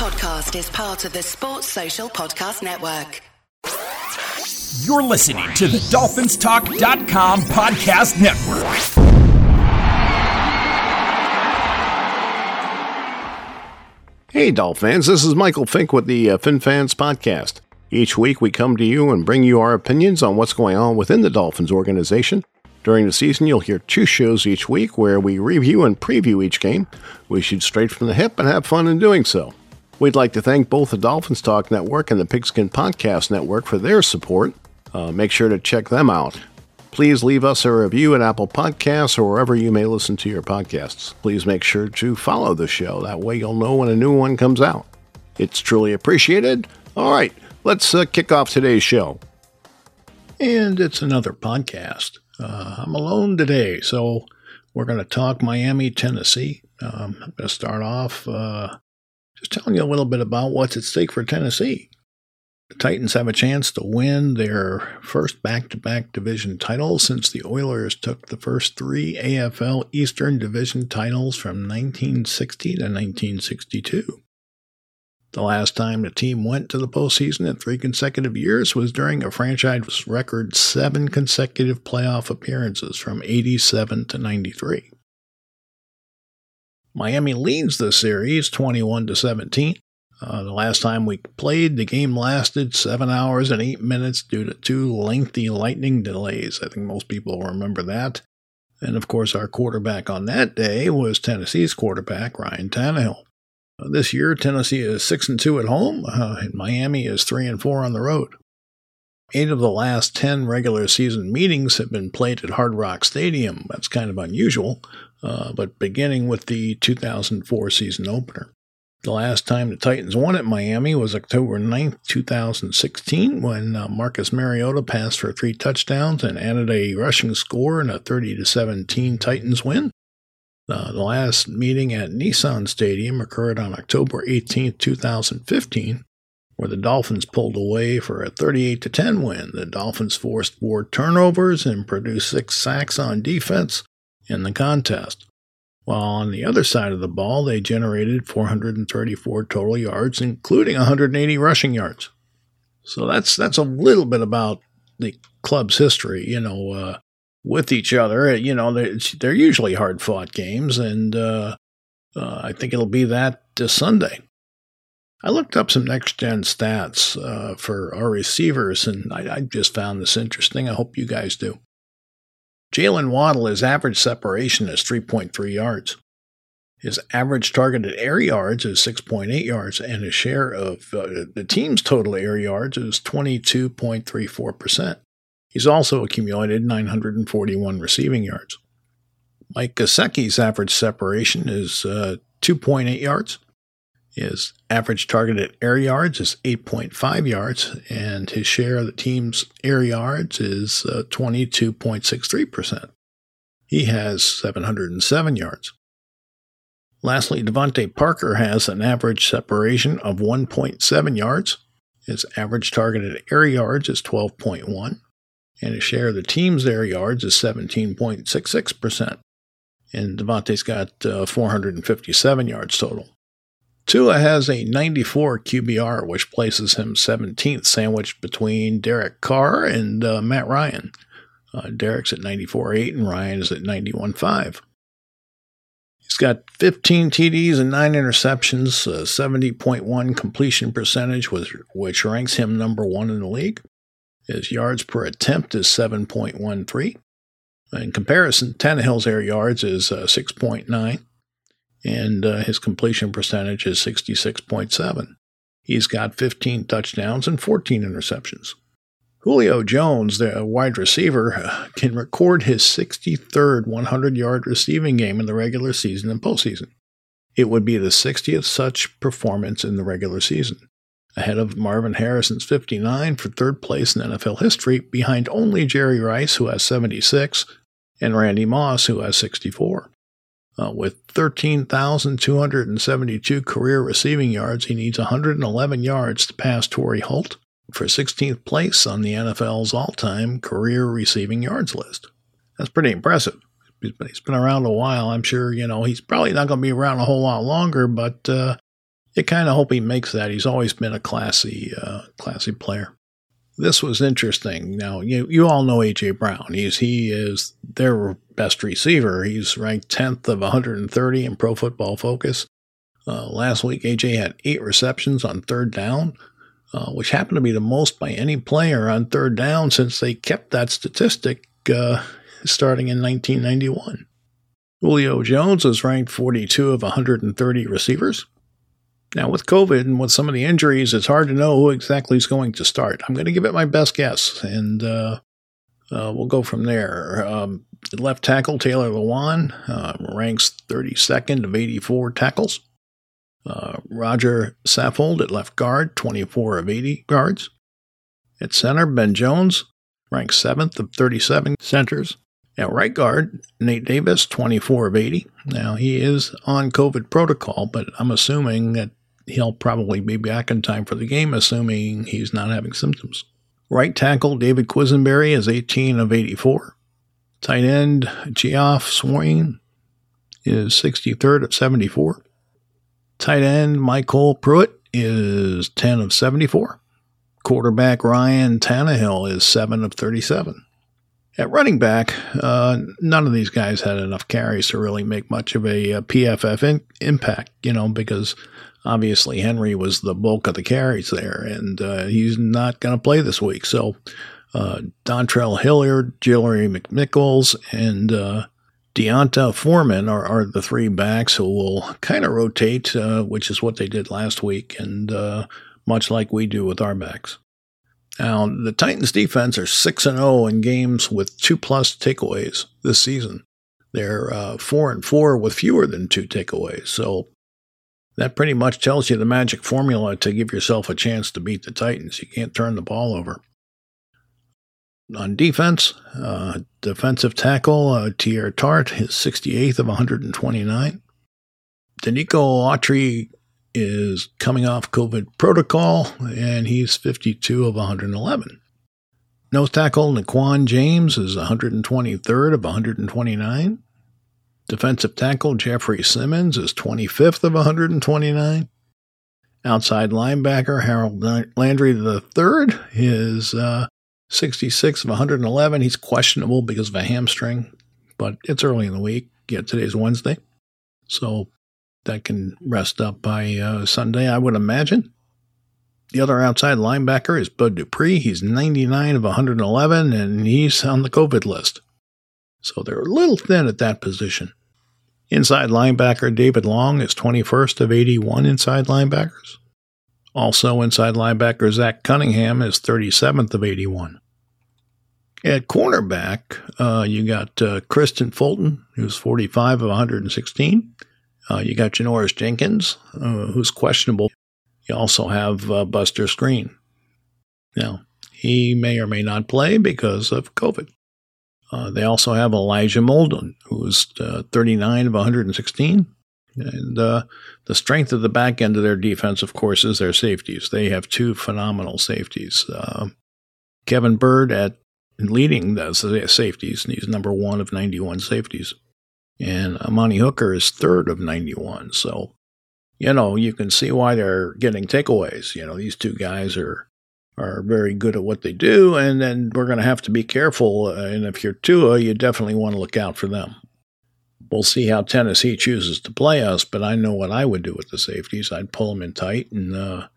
podcast is part of the Sports Social Podcast Network. You're listening to the DolphinsTalk.com podcast network. Hey, Dolphins, this is Michael Fink with the uh, FinFans Podcast. Each week we come to you and bring you our opinions on what's going on within the Dolphins organization. During the season, you'll hear two shows each week where we review and preview each game. We shoot straight from the hip and have fun in doing so. We'd like to thank both the Dolphins Talk Network and the Pigskin Podcast Network for their support. Uh, make sure to check them out. Please leave us a review at Apple Podcasts or wherever you may listen to your podcasts. Please make sure to follow the show. That way you'll know when a new one comes out. It's truly appreciated. All right, let's uh, kick off today's show. And it's another podcast. Uh, I'm alone today, so we're going to talk Miami, Tennessee. Um, I'm going to start off uh, just telling you a little bit about what's at stake for Tennessee. The Titans have a chance to win their first back to back division title since the Oilers took the first three AFL Eastern Division titles from 1960 to 1962. The last time the team went to the postseason in three consecutive years was during a franchise record seven consecutive playoff appearances from 87 to 93. Miami leads the series 21 to 17. Uh, the last time we played, the game lasted seven hours and eight minutes due to two lengthy lightning delays. I think most people remember that. And of course, our quarterback on that day was Tennessee's quarterback, Ryan Tannehill. Uh, this year, Tennessee is six and two at home, uh, and Miami is three and four on the road. Eight of the last ten regular season meetings have been played at Hard Rock Stadium. That's kind of unusual, uh, but beginning with the 2004 season opener. The last time the Titans won at Miami was October 9th, 2016, when uh, Marcus Mariota passed for three touchdowns and added a rushing score in a 30 17 Titans win. Uh, the last meeting at Nissan Stadium occurred on October 18, 2015, where the Dolphins pulled away for a 38 10 win. The Dolphins forced four turnovers and produced six sacks on defense in the contest. While on the other side of the ball, they generated 434 total yards, including 180 rushing yards. So that's that's a little bit about the club's history. You know, uh, with each other. You know, they're, they're usually hard fought games, and uh, uh, I think it'll be that this Sunday. I looked up some next gen stats uh, for our receivers, and I, I, just found this interesting. I hope you guys do. Jaylen Waddle, his average separation is 3.3 yards. His average targeted air yards is 6.8 yards, and his share of uh, the team's total air yards is 22.34%. He's also accumulated 941 receiving yards. Mike Gesicki's average separation is uh, 2.8 yards. His average targeted air yards is 8.5 yards, and his share of the team's air yards is uh, 22.63%. He has 707 yards. Lastly, DeVante Parker has an average separation of 1.7 yards. His average targeted air yards is 12.1 and his share of the team's air yards is 17.66%. And DeVante's got uh, 457 yards total. Tua has a 94 QBR, which places him 17th, sandwiched between Derek Carr and uh, Matt Ryan. Uh, Derek's at 94.8 and Ryan is at 91.5. He's got 15 TDs and 9 interceptions, 70.1 completion percentage, which ranks him number one in the league. His yards per attempt is 7.13. In comparison, Tannehill's air yards is uh, 6.9, and uh, his completion percentage is 66.7. He's got 15 touchdowns and 14 interceptions. Julio Jones, the wide receiver, can record his 63rd 100 yard receiving game in the regular season and postseason. It would be the 60th such performance in the regular season ahead of Marvin Harrison's 59 for third place in NFL history, behind only Jerry Rice, who has 76, and Randy Moss, who has 64. Uh, with 13,272 career receiving yards, he needs 111 yards to pass Torry Holt for 16th place on the NFL's all time career receiving yards list. That's pretty impressive. He's been around a while. I'm sure, you know, he's probably not going to be around a whole lot longer, but uh, you kind of hope he makes that. He's always been a classy, uh, classy player. This was interesting. Now you you all know AJ Brown. He's he is their best receiver. He's ranked 10th of 130 in Pro Football Focus. Uh, last week, AJ had eight receptions on third down, uh, which happened to be the most by any player on third down since they kept that statistic uh, starting in 1991. Julio Jones is ranked 42 of 130 receivers. Now, with COVID and with some of the injuries, it's hard to know who exactly is going to start. I'm going to give it my best guess, and uh, uh, we'll go from there. Um, left tackle Taylor Lewan uh, ranks 32nd of 84 tackles. Uh, Rodger Saffold at left guard, 24 of 80 guards. At center, Ben Jones ranks 7th of 37 centers. At right guard, Nate Davis, 24 of 80. Now, he is on COVID protocol, but I'm assuming that he'll probably be back in time for the game, assuming he's not having symptoms. Right tackle, David Quessenberry, is 18 of 84. Tight end, Geoff Swaim, is 63rd of 74. Tight end, MyCole Pruitt, is 10 of 74. Quarterback Ryan Tannehill is 7 of 37. At running back, uh, none of these guys had enough carries to really make much of a, a PFF in, impact, you know, because obviously Henry was the bulk of the carries there, and uh, he's not going to play this week. So uh, Dontrell Hilliard, Jeremy McNichols, and uh, D'Onta Foreman are, are the three backs who will kind of rotate, uh, which is what they did last week, and uh, much like we do with our backs. Now, the Titans defense are 6 and 0 in games with 2 plus takeaways this season. They're uh, 4 and 4 with fewer than 2 takeaways. So that pretty much tells you the magic formula to give yourself a chance to beat the Titans. You can't turn the ball over. On defense, uh, defensive tackle uh, Teair Tart is 68th of 129. Denico Autry is coming off COVID protocol, and he's 52 of 111. Nose tackle Naquan James is 123rd of 129. Defensive tackle Jeffrey Simmons is 25th of 129. Outside linebacker Harold Landry III is uh, 66 of 111. He's questionable because of a hamstring, but it's early in the week. Yeah, today's Wednesday. So that can rest up by uh, Sunday, I would imagine. The other outside linebacker is Bud Dupree. He's 99 of 111, and he's on the COVID list. So they're a little thin at that position. Inside linebacker David Long is 21st of 81 inside linebackers. Also, inside linebacker Zach Cunningham is 37th of 81. At cornerback, uh, you got uh, Kristian Fulton, who's 45 of 116. Uh, you got Janoris Jenkins, uh, who's questionable. You also have uh, Buster Skrine. Now, he may or may not play because of COVID. Uh, they also have Elijah Molden, who's uh, 39 of 116. And uh, the strength of the back end of their defense, of course, is their safeties. They have two phenomenal safeties. Kevin Byard at leading the safeties, and he's number one of 91 safeties and Amani Hooker is third of 91. So, you know, you can see why they're getting takeaways. You know, these two guys are are very good at what they do, and then we're going to have to be careful. Uh, and if you're Tua, you definitely want to look out for them. We'll see how Tennessee chooses to play us, but I know what I would do with the safeties. I'd pull them in tight and uh,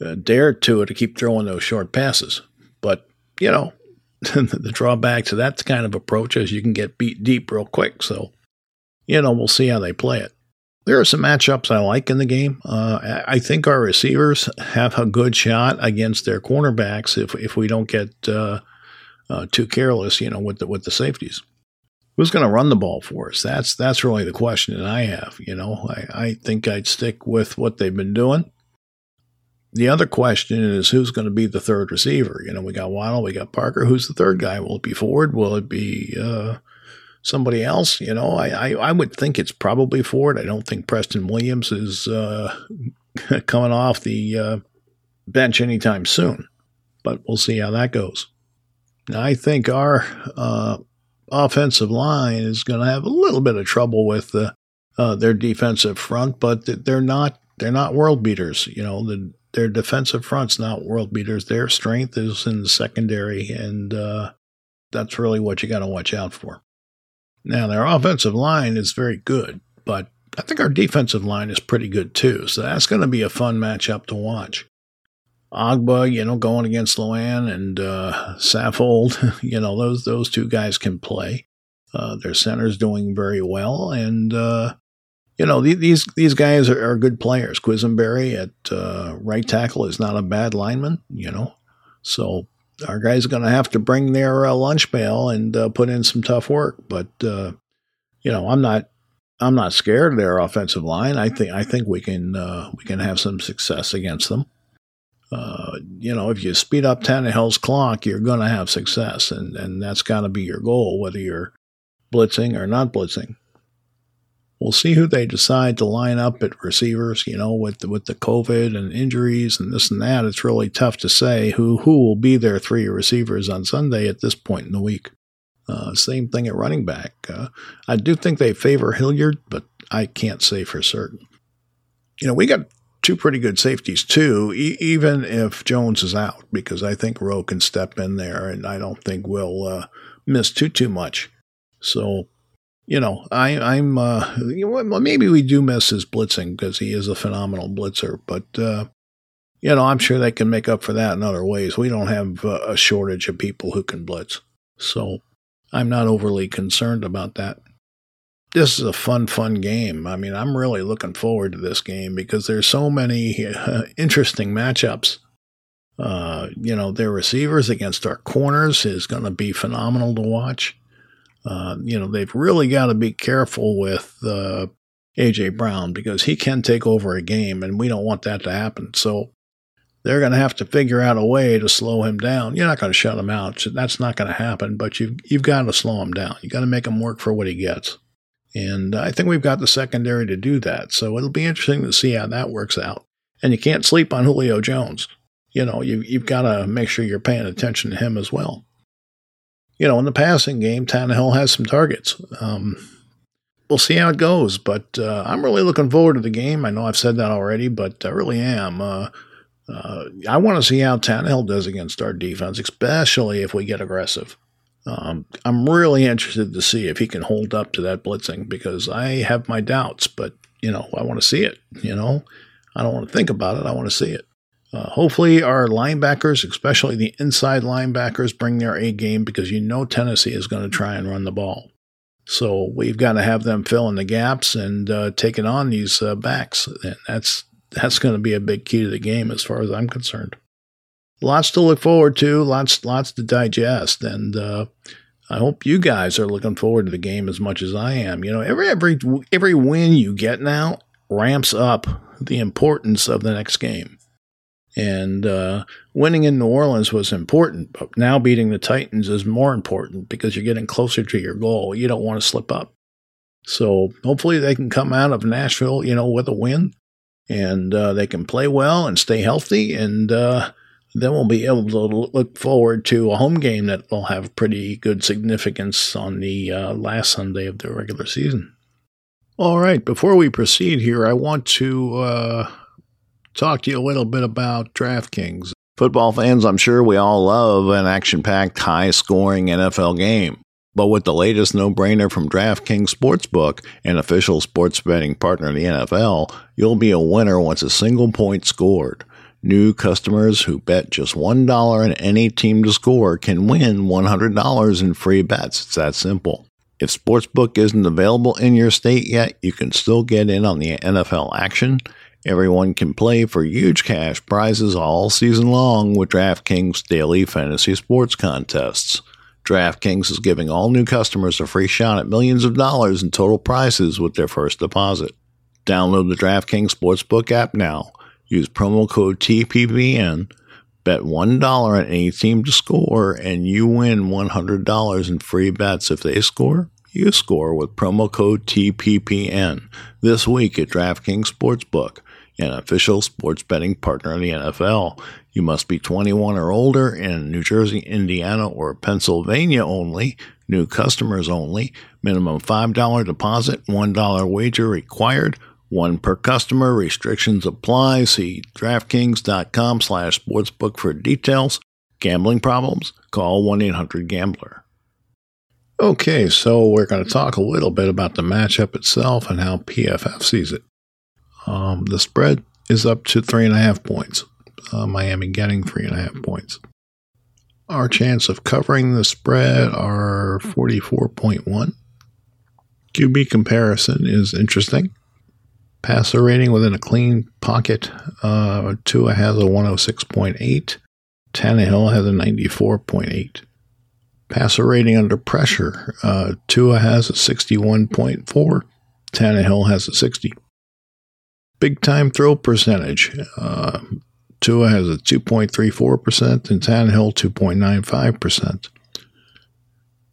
uh, dare Tua to keep throwing those short passes. But, you know, the drawback to that kind of approach is you can get beat deep real quick. So you know, we'll see how they play it. There are some matchups I like in the game. Uh, I think our receivers have a good shot against their cornerbacks if if we don't get uh, uh, too careless, you know, with the with the safeties. Who's going to run the ball for us? That's that's really the question that I have. You know, I, I think I'd stick with what they've been doing. The other question is who's going to be the third receiver? You know, we got Waddle, we got Parker. Who's the third guy? Will it be Ford? Will it be uh, somebody else. You know, I, I, I, would think it's probably Ford. I don't think Preston Williams is uh, coming off the uh, bench anytime soon, but we'll see how that goes. Now, I think our uh, offensive line is going to have a little bit of trouble with uh, their defensive front, but they're not they're not world beaters. You know, the, their defensive front's not world beaters. Their strength is in the secondary, and uh, that's really what you got to watch out for. Now, their offensive line is very good, but I think our defensive line is pretty good too. So that's going to be a fun matchup to watch. Ogbah, you know, going against Lewan and uh, Saffold, you know, those those two guys can play. Uh, their center's doing very well, and uh, you know these these guys are, are good players. Quessenberry at uh, right tackle is not a bad lineman, you know. So our guys are going to have to bring their uh, lunch pail and uh, put in some tough work. But uh, you know, I'm not I'm not scared of their offensive line. I think I think we can uh, we can have some success against them. Uh, you know, if you speed up Tannehill's clock, you're going to have success, and and that's got to be your goal, whether you're blitzing or not blitzing. We'll see who they decide to line up at receivers. You know, with the, with the COVID and injuries and this and that, it's really tough to say who who will be their three receivers on Sunday at this point in the week. Uh, same thing at running back. Uh, I do think they favor Hilliard, but I can't say for certain. You know, we got two pretty good safeties too, e- even if Jones is out, because I think Rowe can step in there, and I don't think we'll uh, miss too too much. So you know, I, I'm uh, maybe we do miss his blitzing because he is a phenomenal blitzer, but uh, you know, I'm sure they can make up for that in other ways. We don't have uh, a shortage of people who can blitz, so I'm not overly concerned about that. This is a fun, fun game. I mean, I'm really looking forward to this game because there's so many uh, interesting matchups. Uh, you know, their receivers against our corners is going to be phenomenal to watch. Uh, you know, they've really got to be careful with uh, AJ Brown because he can take over a game, and we don't want that to happen. So they're going to have to figure out a way to slow him down. You're not going to shut him out; that's not going to happen. But you've you've got to slow him down. You've got to make him work for what he gets. And I think we've got the secondary to do that. So it'll be interesting to see how that works out. And you can't sleep on Julio Jones. You know, you, you've got to make sure you're paying attention to him as well you know, in the passing game, Tannehill has some targets. Um, we'll see how it goes, but uh, I'm really looking forward to the game. I know I've said that already, but I really am. Uh, uh, I want to see how Tannehill does against our defense, especially if we get aggressive. Um, I'm really interested to see if he can hold up to that blitzing because I have my doubts, but you know, I want to see it. You know, I don't want to think about it. I want to see it. Uh, hopefully, our linebackers, especially the inside linebackers, bring their A game because you know Tennessee is going to try and run the ball. So we've got to have them fill in the gaps and uh, taking on these uh, backs. And that's that's going to be a big key to the game as far as I'm concerned. Lots to look forward to, lots lots to digest, and uh, I hope you guys are looking forward to the game as much as I am. You know, every every every win you get now ramps up the importance of the next game. And uh, winning in New Orleans was important, but now beating the Titans is more important because you're getting closer to your goal. You don't want to slip up. So hopefully they can come out of Nashville, you know, with a win, and uh, they can play well and stay healthy, and uh, then we'll be able to look forward to a home game that will have pretty good significance on the uh, last Sunday of the regular season. All right, before we proceed here, I want to uh, talk to you a little bit about DraftKings. Football fans, I'm sure we all love an action packed, high scoring NFL game. But with the latest no brainer from DraftKings Sportsbook, an official sports betting partner of the NFL, you'll be a winner once a single point scored. New customers who bet just $1 on any team to score can win $100 in free bets. It's that simple. If Sportsbook isn't available in your state yet, you can still get in on the NFL action. Everyone can play for huge cash prizes all season long with DraftKings daily fantasy sports contests. DraftKings is giving all new customers a free shot at millions of dollars in total prizes with their first deposit. Download the DraftKings Sportsbook app now. Use promo code TPPN. Bet $1 on any team to score, and you win $100 in free bets if they score you score with promo code TPPN this week at DraftKings Sportsbook an official sports betting partner of the NFL. You must be 21 or older in New Jersey, Indiana, or Pennsylvania only. New customers only. Minimum $5 deposit, $1 wager required. One per customer. Restrictions apply. See DraftKings.com slash sportsbook for details. Gambling problems? Call 1-800-GAMBLER. Okay, so we're going to talk a little bit about the matchup itself and how PFF sees it. Um, the spread is up to three and a half points. Uh, Miami getting three and a half points. Our chance of covering the spread are 44.1. QB comparison is interesting. Passer rating within a clean pocket, uh, Tua has a 106.8. Tannehill has a 94.8. Passer rating under pressure, uh, Tua has a 61.4. Tannehill has a 60. Big time throw percentage, uh, Tua has a 2.34% and Tannehill 2.95%.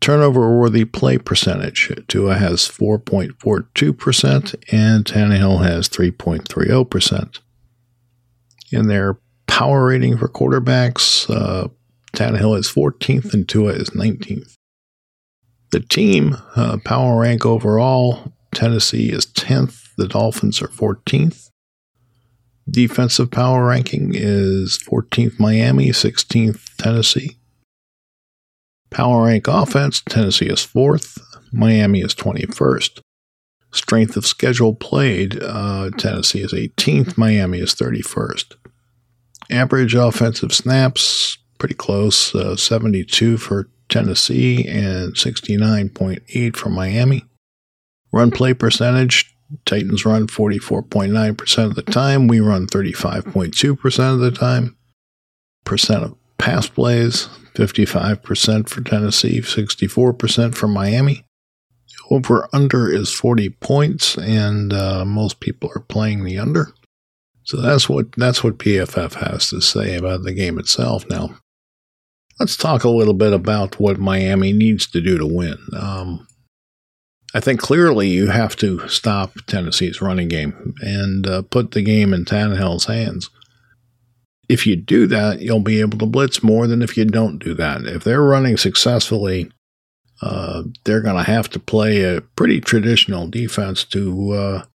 Turnover worthy play percentage. Tua has 4.42% and Tannehill has 3.30%. In their power rating for quarterbacks, uh, Tannehill is 14th and Tua is 19th. The team uh, power rank overall, Tennessee is 10th, the Dolphins are 14th. Defensive power ranking is 14th Miami, 16th Tennessee. Power rank offense, Tennessee is fourth, Miami is 21st. Strength of schedule played, uh, Tennessee is 18th, Miami is 31st. Average offensive snaps, pretty close, uh, 72 for Tennessee and 69.8 for Miami. Run play percentage, Titans run 44.9% of the time. We run 35.2% of the time. Percent of pass plays, 55% for Tennessee, 64% for Miami. Over under is 40 points, and uh, most people are playing the under. So that's what that's what PFF has to say about the game itself. Now, let's talk a little bit about what Miami needs to do to win. Um, I think clearly you have to stop Tennessee's running game and uh, put the game in Tannehill's hands if you do that, you'll be able to blitz more than if you don't do that. If they're running successfully, uh, they're going to have to play a pretty traditional defense to uh,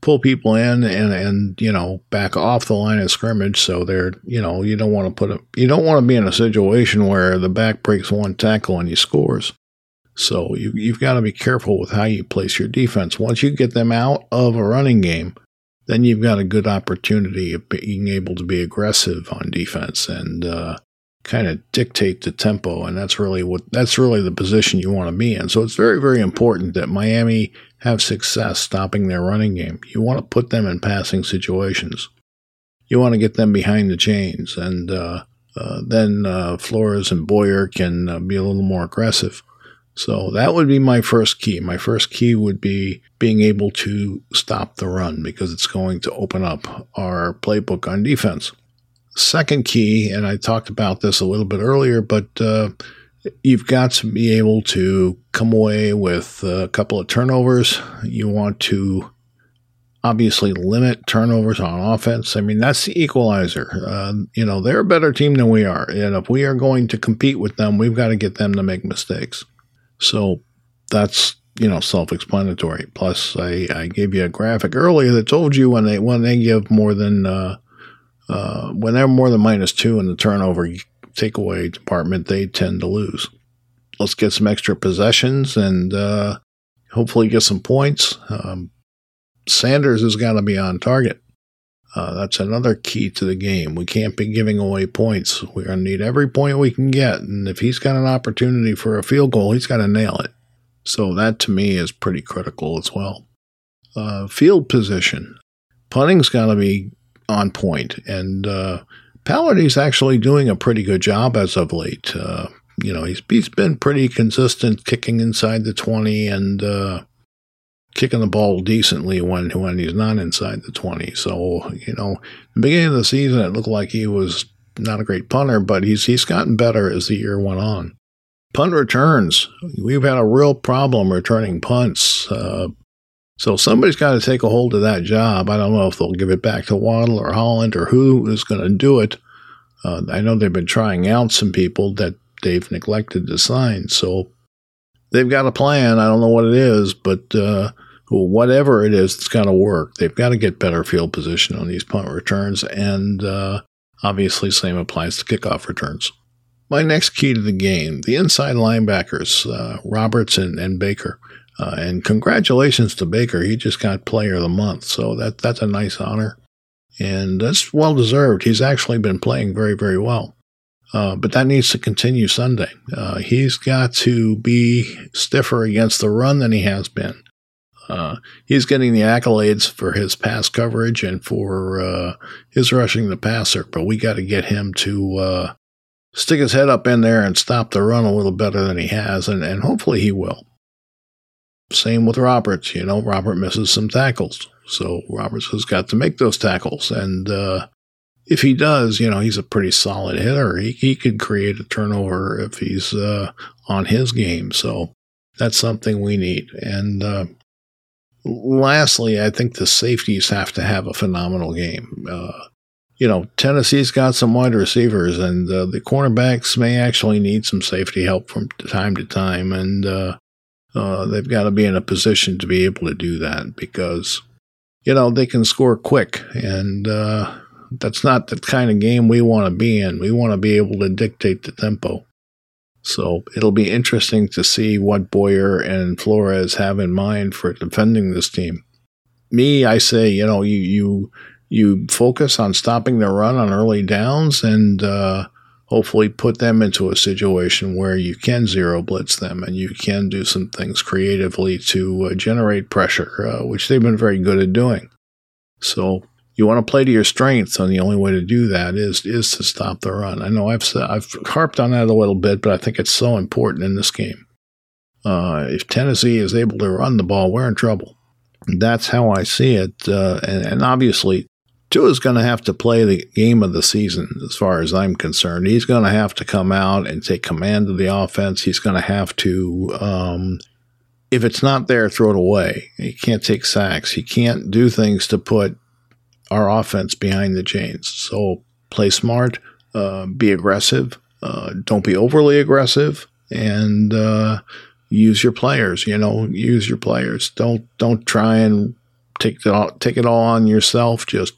pull people in and and you know back off the line of scrimmage. So they're you know you don't want to put a, you don't want to be in a situation where the back breaks one tackle and he scores. So you you've got to be careful with how you place your defense. Once you get them out of a running game then you've got a good opportunity of being able to be aggressive on defense and uh, kind of dictate the tempo. And that's really what that's really the position you want to be in. So it's very very important that Miami have success stopping their running game. You want to put them in passing situations. You want to get them behind the chains, and uh, uh, then uh, Flores and Boyer can uh, be a little more aggressive. So that would be my first key. My first key would be being able to stop the run because it's going to open up our playbook on defense. Second key, and I talked about this a little bit earlier, but uh, you've got to be able to come away with a couple of turnovers. You want to obviously limit turnovers on offense. I mean, that's the equalizer. Uh, you know, they're a better team than we are. And if we are going to compete with them, we've got to get them to make mistakes. So that's you know self-explanatory. Plus, I, I gave you a graphic earlier that told you when they when they give more than uh, uh, when they're more than minus two in the turnover takeaway department, they tend to lose. Let's get some extra possessions and uh, hopefully get some points. Um, Sanders has got to be on target. Uh, that's another key to the game. We can't be giving away points. We're going to need every point we can get. And if he's got an opportunity for a field goal, he's got to nail it. So that to me is pretty critical as well. Uh, field position. Punting's got to be on point, and uh, Palardy's actually doing a pretty good job as of late. Uh, you know, he's he's been pretty consistent, kicking inside the twenty, and uh, kicking the ball decently when when he's not inside the 20. So, you know, the beginning of the season, it looked like he was not a great punter, but he's he's gotten better as the year went on. Punt returns. We've had a real problem returning punts. Uh, so somebody's got to take a hold of that job. I don't know if they'll give it back to Waddle or Holland or who is going to do it. Uh, I know they've been trying out some people that they've neglected to sign. So they've got a plan. I don't know what it is, but uh, whatever it is, it's got to work. They've got to get better field position on these punt returns, and uh, obviously, same applies to kickoff returns. My next key to the game: the inside linebackers, uh, Roberts and, and Baker. Uh, and congratulations to Baker; he just got Player of the Month, so that that's a nice honor, and that's well deserved. He's actually been playing very, very well. Uh, but that needs to continue Sunday. Uh, he's got to be stiffer against the run than he has been. Uh, he's getting the accolades for his pass coverage and for uh, his rushing the passer, but we got to get him to uh, stick his head up in there and stop the run a little better than he has, and, and hopefully he will. Same with Roberts. You know, Robert misses some tackles, so Roberts has got to make those tackles, and uh, if he does, you know, he's a pretty solid hitter. He, he could create a turnover if he's uh, on his game. So that's something we need. And uh, lastly, I think the safeties have to have a phenomenal game. Uh, you know, Tennessee's got some wide receivers, and uh, the cornerbacks may actually need some safety help from time to time. And uh, uh, they've got to be in a position to be able to do that because, you know, they can score quick. And, that's not the kind of game we want to be in. We want to be able to dictate the tempo. So it'll be interesting to see what Boyer and Flores have in mind for defending this team. Me, I say, you know, you you you focus on stopping the run on early downs and uh, hopefully put them into a situation where you can zero blitz them and you can do some things creatively to uh, generate pressure, uh, which they've been very good at doing. So you want to play to your strengths, and the only way to do that is is to stop the run. I know I've I've harped on that a little bit, but I think it's so important in this game. Uh, if Tennessee is able to run the ball, we're in trouble. That's how I see it, uh, and, and obviously, is going to have to play the game of the season, as far as I'm concerned. He's going to have to come out and take command of the offense. He's going to have to. Um, if it's not there, throw it away. He can't take sacks. He can't do things to put our offense behind the chains. So play smart, uh, be aggressive, uh, don't be overly aggressive, and uh, use your players. You know, use your players. Don't don't try and take it all take it all on yourself. Just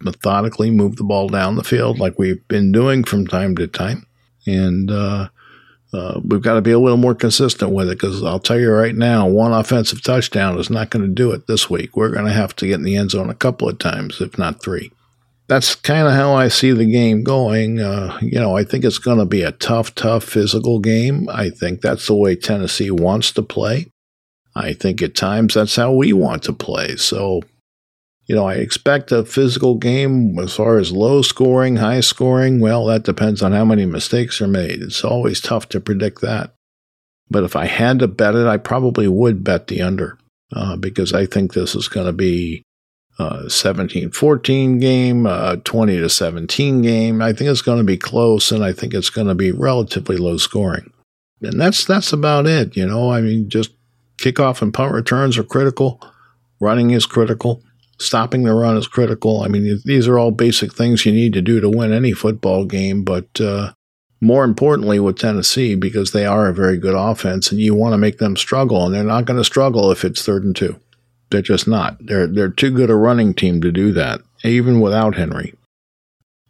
methodically move the ball down the field like we've been doing from time to time, and uh, we've got to be a little more consistent with it because I'll tell you right now, one offensive touchdown is not going to do it this week. We're going to have to get in the end zone a couple of times, if not three. That's kind of how I see the game going. Uh, you know, I think it's going to be a tough, tough physical game. I think that's the way Tennessee wants to play. I think at times that's how we want to play. So you know, I expect a physical game as far as low scoring, high scoring. Well, that depends on how many mistakes are made. It's always tough to predict that. But if I had to bet it, I probably would bet the under uh, because I think this is going to be a 17 14 game, a 20 to 17 game. I think it's going to be close and I think it's going to be relatively low scoring. And that's that's about it, you know. I mean, just kickoff and punt returns are critical. Running is critical. Stopping the run is critical. I mean, these are all basic things you need to do to win any football game, but uh, more importantly with Tennessee, because they are a very good offense and you want to make them struggle, and they're not going to struggle if it's third and two. They're just not. They're, they're too good a running team to do that, even without Henry.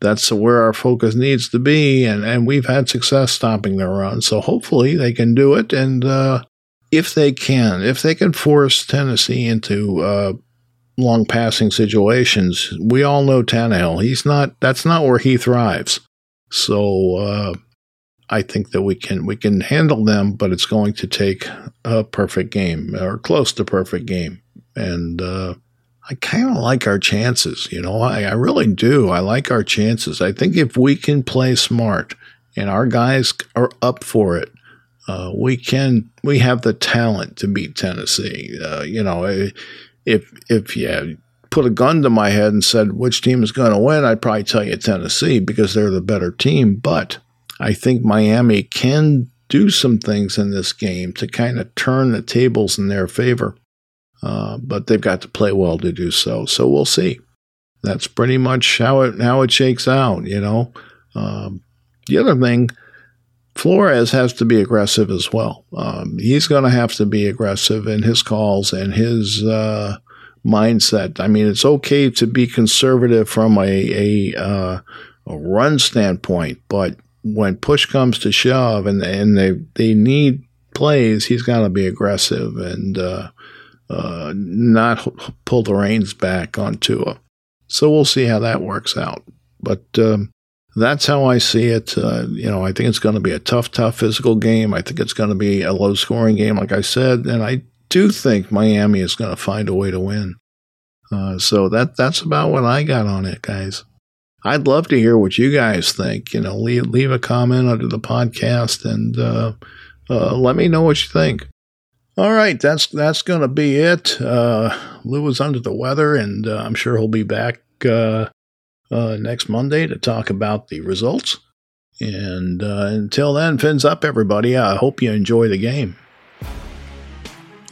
That's where our focus needs to be, and, and we've had success stopping their run, so hopefully they can do it. And uh, if they can, if they can force Tennessee into uh, long passing situations. We all know Tannehill. He's not. That's not where he thrives. So uh, I think that we can we can handle them, but it's going to take a perfect game or close to perfect game. And uh, I kind of like our chances. You know, I, I really do. I like our chances. I think if we can play smart and our guys are up for it. Uh, we can we have the talent to beat Tennessee. Uh, you know, if if you put a gun to my head and said which team is going to win, I'd probably tell you Tennessee because they're the better team. But I think Miami can do some things in this game to kind of turn the tables in their favor. Uh, but they've got to play well to do so. So we'll see. That's pretty much how it how it shakes out. You know. Um, the other thing Flores has to be aggressive as well. Um, he's going to have to be aggressive in his calls and his uh, mindset. I mean, it's okay to be conservative from a a, uh, a run standpoint, but when push comes to shove and and they they need plays, he's got to be aggressive and uh, uh, not pull the reins back on Tua. So we'll see how that works out. But um, that's how I see it. Uh, you know, I think it's going to be a tough, tough physical game. I think it's going to be a low scoring game, like I said, and I do think Miami is going to find a way to win. Uh, so that that's about what I got on it, guys. I'd love to hear what you guys think. You know, leave leave a comment under the podcast and uh, uh, let me know what you think. All right, that's that's going to be it. Uh, Lou is under the weather, and uh, I'm sure he'll be back uh, uh, next Monday to talk about the results. And uh, until then, fins up, everybody. I hope you enjoy the game.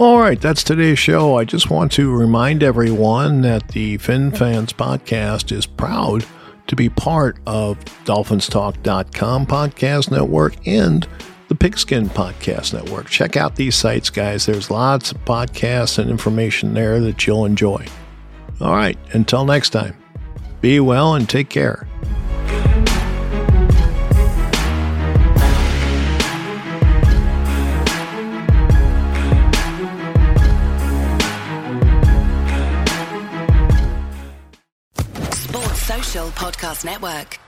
All right, that's today's show. I just want to remind everyone that the Fin Fans podcast is proud to be part of DolphinsTalk.com podcast network and the Pigskin Podcast Network. Check out these sites, guys. There's lots of podcasts and information there that you'll enjoy. All right, until next time. Be well and take care. Sports Social Podcast Network.